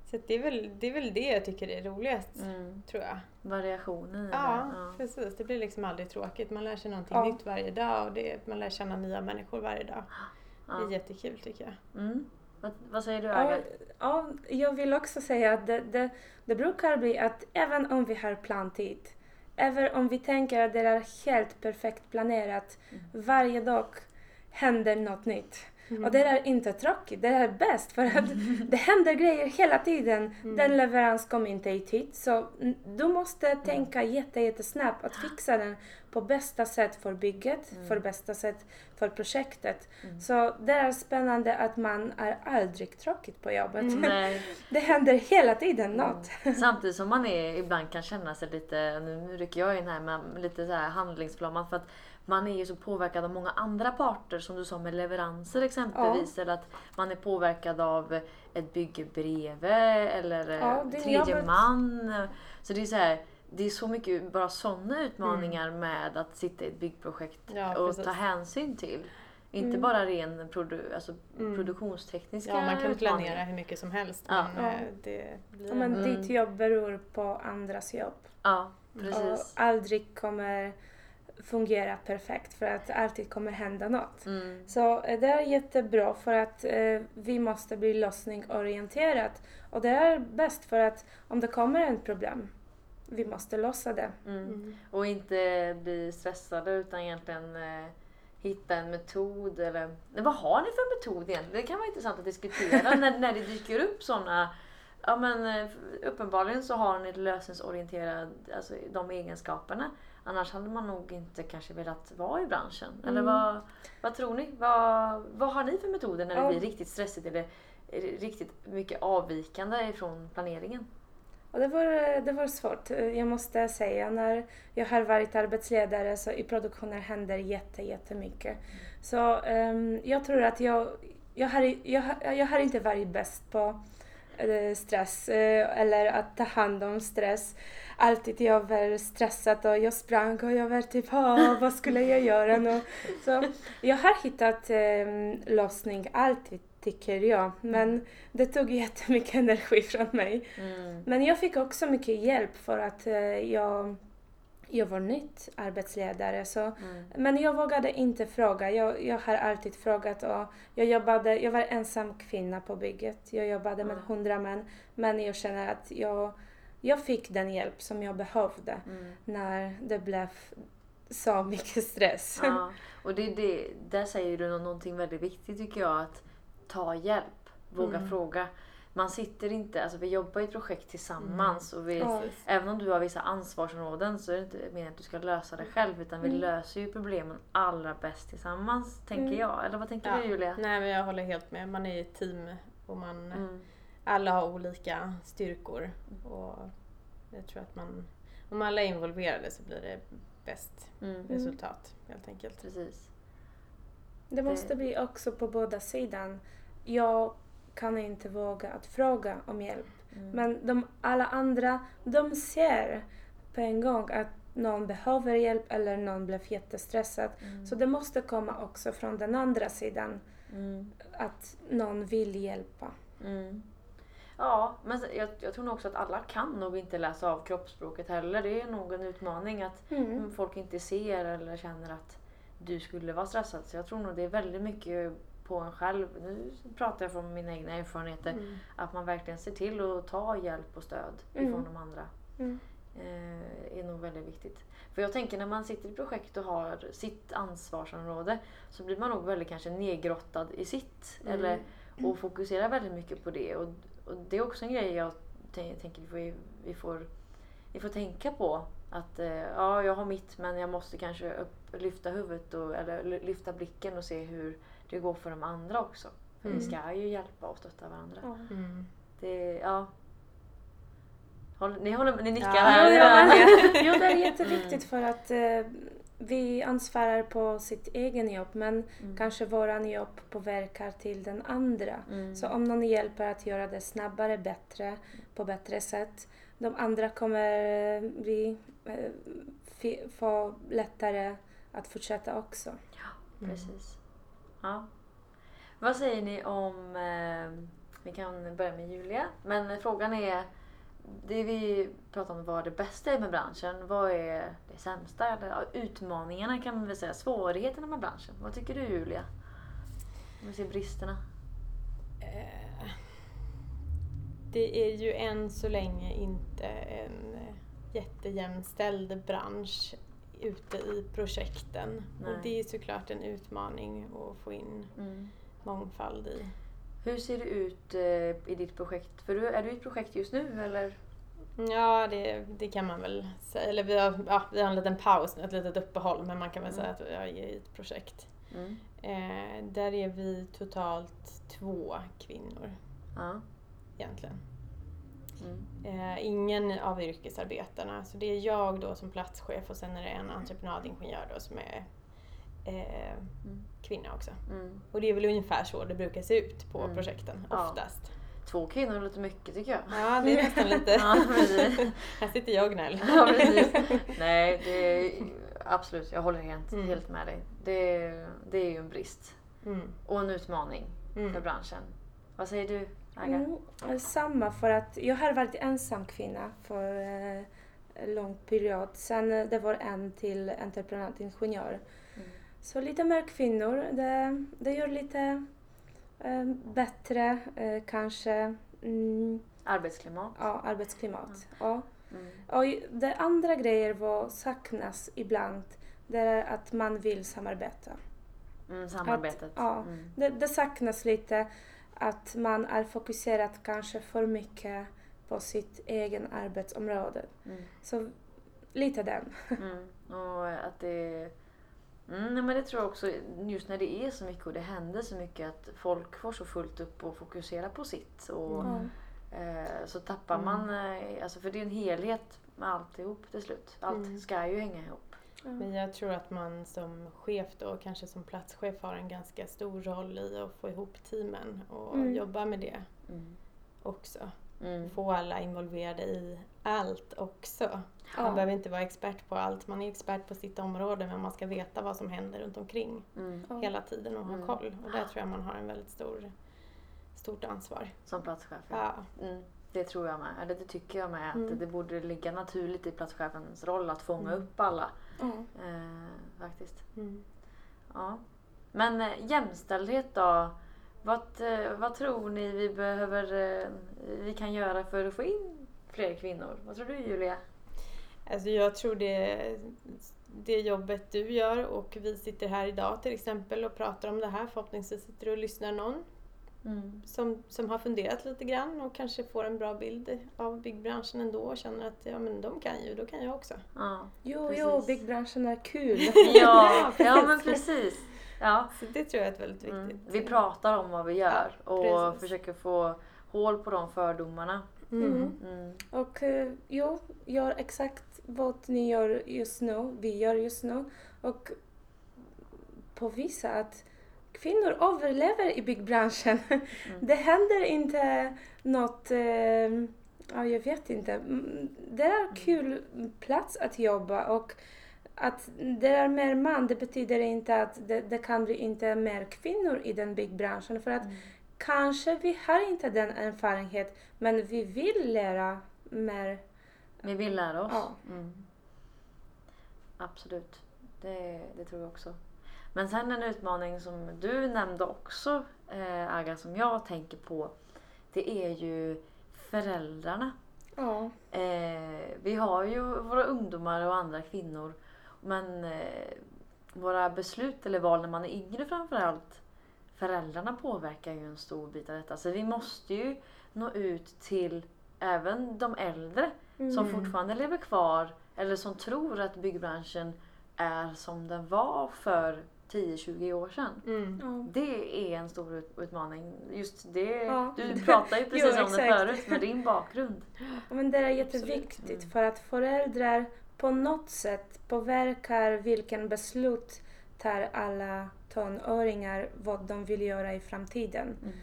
så det, är väl, det är väl det jag tycker är roligast, Mm. tror jag. Variationen i Ja. Ja. precis. Det blir liksom aldrig tråkigt. Man lär sig någonting Ja. nytt varje dag och det, man lär känna nya människor varje dag. Det är Ja. jättekul tycker jag. Mm. Vad, vad säger du Ja, Aga? ja, jag vill också säga att det, det, det brukar bli att även om vi har plantid, även om vi tänker att det är helt perfekt planerat, varje dag händer något nytt. Mm. Och det är inte tråkigt, det är bäst för att <laughs> det händer grejer hela tiden. Mm. Den leverans kom inte i tid så du måste tänka jätte, jättesnabbt att fixa den på bästa sätt för bygget, för bästa sätt för projektet. Så det är spännande att man är aldrig tråkigt på jobbet. Nej. <laughs> Det händer hela tiden något. <laughs> Samtidigt som man är, ibland kan känna sig lite, nu, nu rycker jag in här, men lite så här handlingsförlamad för att man är ju så påverkad av många andra parter som du sa med leveranser exempelvis. Eller att man är påverkad av ett bygge bredvid eller eh, Ja, det tredje jobbet- man. Så det är så här, det är så mycket bara sådana utmaningar med att sitta i ett byggprojekt Ja, och precis. ta hänsyn till. Inte Mm. bara ren produ alltså Mm. produktionstekniska Ja, man kan utmaningar. planera hur mycket som helst Ja. men Ja. eh, det blir Ja, Men Mm. ditt jobb beror på andras jobb. Ja, Och precis. aldrig kommer fungera perfekt för att alltid kommer hända något. Mm. Så eh, det är jättebra för att eh, vi måste bli lösningsorienterat. Och det är bäst för att om det kommer ett problem, vi måste lösa det. Mm. Mm. Och inte bli stressade utan egentligen eh, hitta en metod eller Nej, vad har ni för metod egentligen? Det kan vara intressant att diskutera <laughs> när, när det dyker upp sådana Ja men eh, uppenbarligen så har ni lösningsorienterad, alltså de egenskaperna. Annars hade man nog inte kanske velat vara i branschen. Eller Mm. vad, vad tror ni? Vad, vad har ni för metoder när det Ja. blir riktigt stressigt eller riktigt mycket avvikande ifrån planeringen? Och det var, det var svårt, jag måste säga. När jag har varit arbetsledare så i produktionen händer jätte, jättemycket. Så ehm, jag tror att jag, jag, har, jag, jag har inte varit bäst på stress eh, eller att ta hand om stress. Alltid jag var stressad och jag sprang och jag var typ "Åh, vad skulle jag göra nu? Så jag har hittat eh, lösning alltid tycker jag. Men det tog jättemycket <laughs> energi från mig. Mm. Men jag fick också mycket hjälp för att eh, jag, jag var nytt arbetsledare. Så, Mm. men jag vågade inte fråga. Jag, jag har alltid frågat. Och jag, jobbade, jag var ensam kvinna på bygget. Jag jobbade med Mm. hundra män. Men jag känner att jag, jag fick den hjälp som jag behövde Mm. när det blev så mycket stress. Ja, och det, det, där säger du nå- någonting väldigt viktigt tycker jag. Att ta hjälp, våga Mm. fråga. Man sitter inte, alltså vi jobbar i ett projekt tillsammans och vi, Ja. Även om du har vissa ansvarsområden så är det inte meningen att du ska lösa det själv utan vi Mm. löser ju problemen allra bäst tillsammans, tänker Mm. jag. Eller vad tänker Ja. du Julia? Nej men jag håller helt med. Man är ju ett team och man, Mm. alla har olika styrkor. Och jag tror att man, om alla är involverade så blir det bäst Mm. resultat helt enkelt. Precis. Det måste bli också på båda sidan. Jag kan inte våga att fråga om hjälp. Mm. Men de, alla andra, de ser på en gång att någon behöver hjälp eller någon blev jättestressad. Mm. Så det måste komma också från den andra sidan, Mm. att någon vill hjälpa. Mm. Ja, men jag, jag tror nog också att alla kan nog inte läsa av kroppsspråket heller. Det är nog en utmaning att Mm. folk inte ser eller känner att du skulle vara stressad. Så jag tror nog det är väldigt mycket på en själv. Nu pratar jag från mina egna erfarenheter. Mm. Att man verkligen ser till att ta hjälp och stöd Mm. ifrån de andra. Mm. Eh, är nog väldigt viktigt. För jag tänker när man sitter i projekt och har sitt ansvarsområde så blir man nog väldigt kanske nedgrottad i sitt. Mm. Eller, och fokuserar väldigt mycket på det. Och, och det är också en grej jag tän- tänker vi får, vi får, vi får tänka på. Att eh, ja, jag har mitt men jag måste kanske upp, lyfta huvudet och, eller ly- lyfta blicken och se hur det går för de andra också. För vi Mm. ska ju hjälpa och stötta varandra. Ja. Mm. Det, ja. Håll, ni, håller, ni nickar Ja, här. Ja, men- jo, det <laughs> är jätteviktigt för att eh, vi ansvarar på sitt egen jobb men Mm. kanske våran jobb påverkar till den andra. Mm. Så om någon hjälper att göra det snabbare, bättre, på bättre sätt, de andra kommer eh, bli, eh, fi- få lättare att fortsätta också. Mm. Precis. Ja. Vad säger ni om, eh, vi kan börja med Julia, men frågan är, det vi pratar om vad det bästa är med branschen, vad är det sämsta? Eller, utmaningarna kan man väl säga, svårigheterna med branschen. Vad tycker du Julia? Om vi ser bristerna. Eh, det är ju än så länge inte en jättejämställd bransch ute i projekten. Nej. Och det är såklart en utmaning att få in Mm. mångfald i. Hur ser det ut eh, i ditt projekt? För är du i ett projekt just nu eller? Ja, det, det kan man väl säga. Eller vi har, ja, vi har en liten paus, ett litet uppehåll, men man kan väl Mm. säga att jag är i ett projekt. Mm. Eh, där är vi totalt två kvinnor Ja. egentligen. Mm. Eh, ingen av yrkesarbetarna. Så det är jag då som platschef och sen är det en entreprenadingenjör då som är eh, Mm. kvinna också. Mm. Och det är väl ungefär så det brukar se ut på Mm. projekten, Ja. oftast. Två kvinnor låter mycket tycker jag. Ja, det är nästan lite... <laughs> Ja. <laughs> Här sitter jag och gnäller. Ja, precis. Nej, det är, <laughs> absolut. Jag håller helt, Mm. helt med dig. Det, det är ju en brist. Mm. Och en utmaning för branschen. Vad säger du, Aga? Mm, samma, för att jag har varit ensam kvinna för eh, lång period. Sen eh, det var en till entreprenadingenjör. Mm. Så lite mer kvinnor, det, det gör lite eh, bättre eh, kanske mm, Arbetsklimat. ja, arbetsklimat. Ja. Mm. Och det andra grejer vad saknas ibland, det är att man vill samarbeta. Mm, samarbetet. ja. Mm. Det, det saknas lite att man är fokuserad kanske för mycket på sitt egen arbetsområde. Mm. Så lite den. <laughs> Mm. Och att det... Mm, men det tror jag också, just när det är så mycket och det händer så mycket att folk får så fullt upp och fokuserar på sitt. Och, eh, så tappar Mm. man, eh, alltså för det är en helhet med alltihop till slut. Allt Mm. ska ju hänga ihop. Men jag tror att man som chef då, kanske som platschef, har en ganska stor roll i att få ihop teamen och Mm. jobba med det Mm. också. Mm. Få alla involverade i allt också. Man Ja. behöver inte vara expert på allt, man är expert på sitt område men man ska veta vad som händer runt omkring Mm. Ja. hela tiden och ha Mm. koll. Och där tror jag man har en väldigt stor, stort ansvar. Som platschef. Ja. Mm, det tror jag med. Eller det tycker jag med. Att Mm. det borde ligga naturligt i platschefens roll att fånga Mm. upp alla. Ja. Eh, faktiskt. Mm. Ja. Men eh, jämställdhet då? Vad, eh, vad tror ni vi behöver, eh, vi kan göra för att få in fler kvinnor? Vad tror du Julia? Alltså jag tror det, det jobbet du gör och vi sitter här idag till exempel och pratar om det här. Förhoppningsvis sitter du och lyssnar någon Mm. som, som har funderat lite grann och kanske får en bra bild av byggbranschen ändå och känner att ja men de kan ju, då kan jag också. Ja. Jo, Precis. jo, byggbranschen är kul. <laughs> Ja, <laughs> ja men precis. Ja. Så det tror jag är väldigt Mm. viktigt. Vi pratar om vad vi gör Ja, och precis. försöker få hål på de fördomarna. Mm. Mm. Mm. Och eh, jo, gör exakt vad ni gör just nu, vi gör just nu. Och påvisa att kvinnor överlever i byggbranschen. <laughs> Det händer inte något, eh, ja jag vet inte. Mm, Det är kul plats att jobba och att det är mer man, det betyder inte att det, det kan bli inte mer kvinnor i den byggbranschen. För att Mm. kanske vi har inte den erfarenhet men vi vill lära mer. Vi vill lära oss. Ja. Mm. Absolut, det, det tror jag också. Men sen en utmaning som du nämnde också, eh, Aga, som jag tänker på. Det är ju föräldrarna. Ja. Eh, vi har ju våra ungdomar och andra kvinnor. Men eh, våra beslut eller val när man är yngre framförallt. Föräldrarna påverkar ju en stor bit av detta. Så vi måste ju nå ut till även de äldre som Mm. fortfarande lever kvar eller som tror att byggbranschen är som den var för 10-20 år sedan. Mm. Ja. Det är en stor ut- utmaning. Just det, Ja. Du <laughs> pratade ju precis Jo, om det förut med din bakgrund. Ja, Men det är jätteviktigt Mm. för att föräldrar på något sätt påverkar vilken beslut tar alla tonåringar vad de vill göra i framtiden. Mm.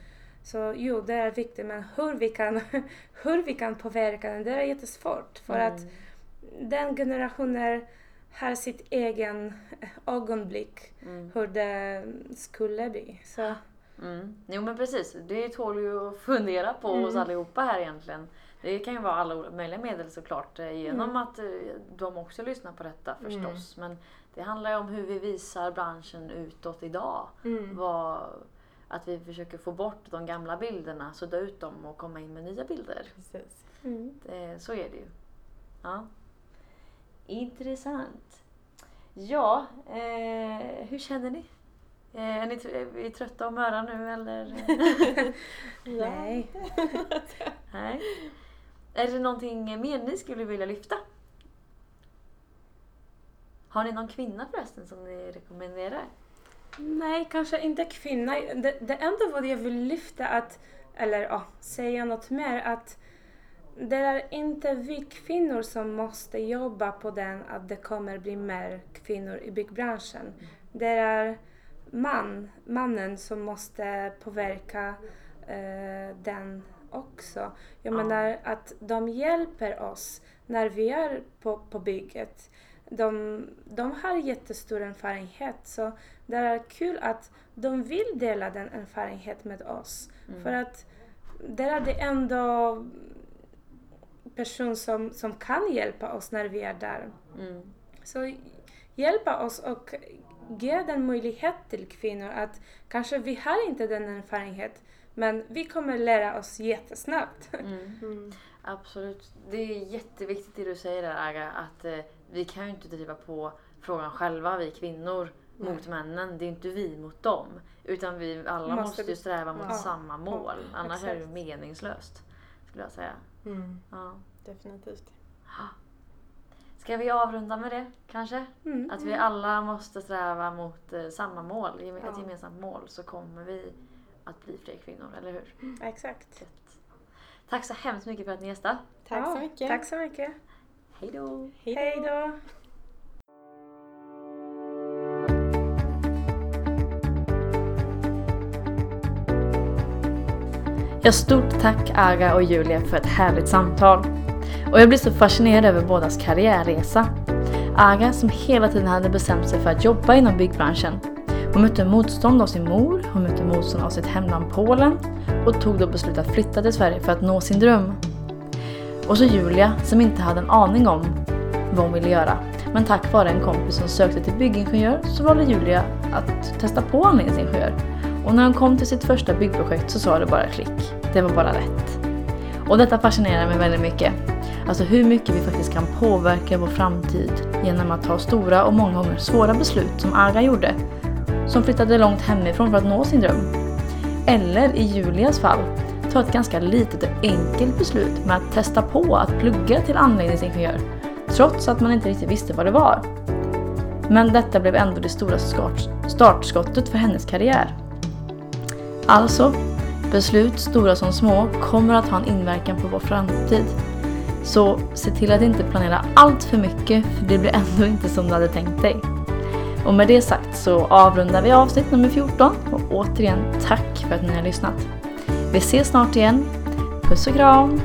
Så jo, det är viktigt men hur vi kan, <laughs> hur vi kan påverka den, det är jättesvårt. För att Mm. den generationen har sitt egen ögonblick Mm. hur det skulle bli. Så, Mm. Jo men precis, det tål ju att fundera på Mm. oss allihopa här egentligen. Det kan ju vara alla möjliga medel såklart eh, genom Mm. att eh, de också lyssnar på detta förstås. Men det handlar ju om hur vi visar branschen utåt idag. Mm. Vad, att vi försöker få bort de gamla bilderna, sudda ut dem och komma in med nya bilder. Mm. Det, så är det ju. Ja. Intressant. Ja, eh, hur känner ni? Eh, Är ni är vi trötta och möra nu eller? <laughs> Nej. <laughs> Nej. Är det någonting mer ni skulle vilja lyfta? Har ni någon kvinna förresten som ni rekommenderar? Nej, kanske inte kvinna. Det, det enda vad jag vill lyfta att, eller ja, säga något mer att det är inte vi kvinnor som måste jobba på den att det kommer bli mer kvinnor i byggbranschen. Det är man, mannen som måste påverka eh, den också. Jag Ja. menar att de hjälper oss när vi är på, på bygget. De, de har jättestor erfarenhet så det är kul att de vill dela den erfarenhet med oss. För att det är det ändå person som, som kan hjälpa oss när vi är där. Mm. Så hjälpa oss och ge den möjlighet till kvinnor att kanske vi har inte den erfarenhet men vi kommer lära oss jättesnabbt. Mm. <laughs> Mm. Absolut. Det är jätteviktigt det du säger där Aga, att eh, vi kan ju inte driva på frågan själva, vi kvinnor, mot männen. Det är inte vi mot dem. Utan vi alla Måste måste, ju sträva mot Ja. samma mål. Ja, Annars är det exakt. meningslöst. Skulle jag säga. Mm. Ja. Definitivt. Ska vi avrunda med det kanske? Mm. Att vi alla måste sträva mot eh, samma mål, ett Ja. gemensamt mål, så kommer vi att bli fler kvinnor, eller hur? Exakt. Gött. Tack så hemskt mycket för att ni gästade. Tack Ja, så mycket. Tack så mycket. Hej då! Hej då. Ja, stort tack Aga och Julia för ett härligt samtal. Och jag blir så fascinerad över bådas karriärresa. Aga som hela tiden hade bestämt sig för att jobba inom byggbranschen. Hon mötte motstånd av sin mor, hon mötte motstånd av sitt hemland Polen och tog då beslutet att flytta till Sverige för att nå sin dröm. Och så Julia som inte hade en aning om vad hon ville göra. Men tack vare en kompis som sökte till byggingenjör så valde Julia att testa på anläggningsingenjör. Och när hon kom till sitt första byggprojekt så sa det bara klick. Det var bara rätt. Och detta fascinerar mig väldigt mycket. Alltså hur mycket vi faktiskt kan påverka vår framtid genom att ta stora och många gånger svåra beslut som Aga gjorde. Som flyttade långt hemifrån för att nå sin dröm. Eller i Julias fall, ta ett ganska litet och enkelt beslut med att testa på att plugga till anläggningsingenjör. Trots att man inte riktigt visste vad det var. Men detta blev ändå det stora startskottet för hennes karriär. Alltså, beslut stora som små kommer att ha en inverkan på vår framtid. Så se till att inte planera allt för mycket för det blir ändå inte som du hade tänkt dig. Och med det sagt så avrundar vi avsnitt nummer 14 och återigen tack för att ni har lyssnat. Vi ses snart igen. Puss och kram!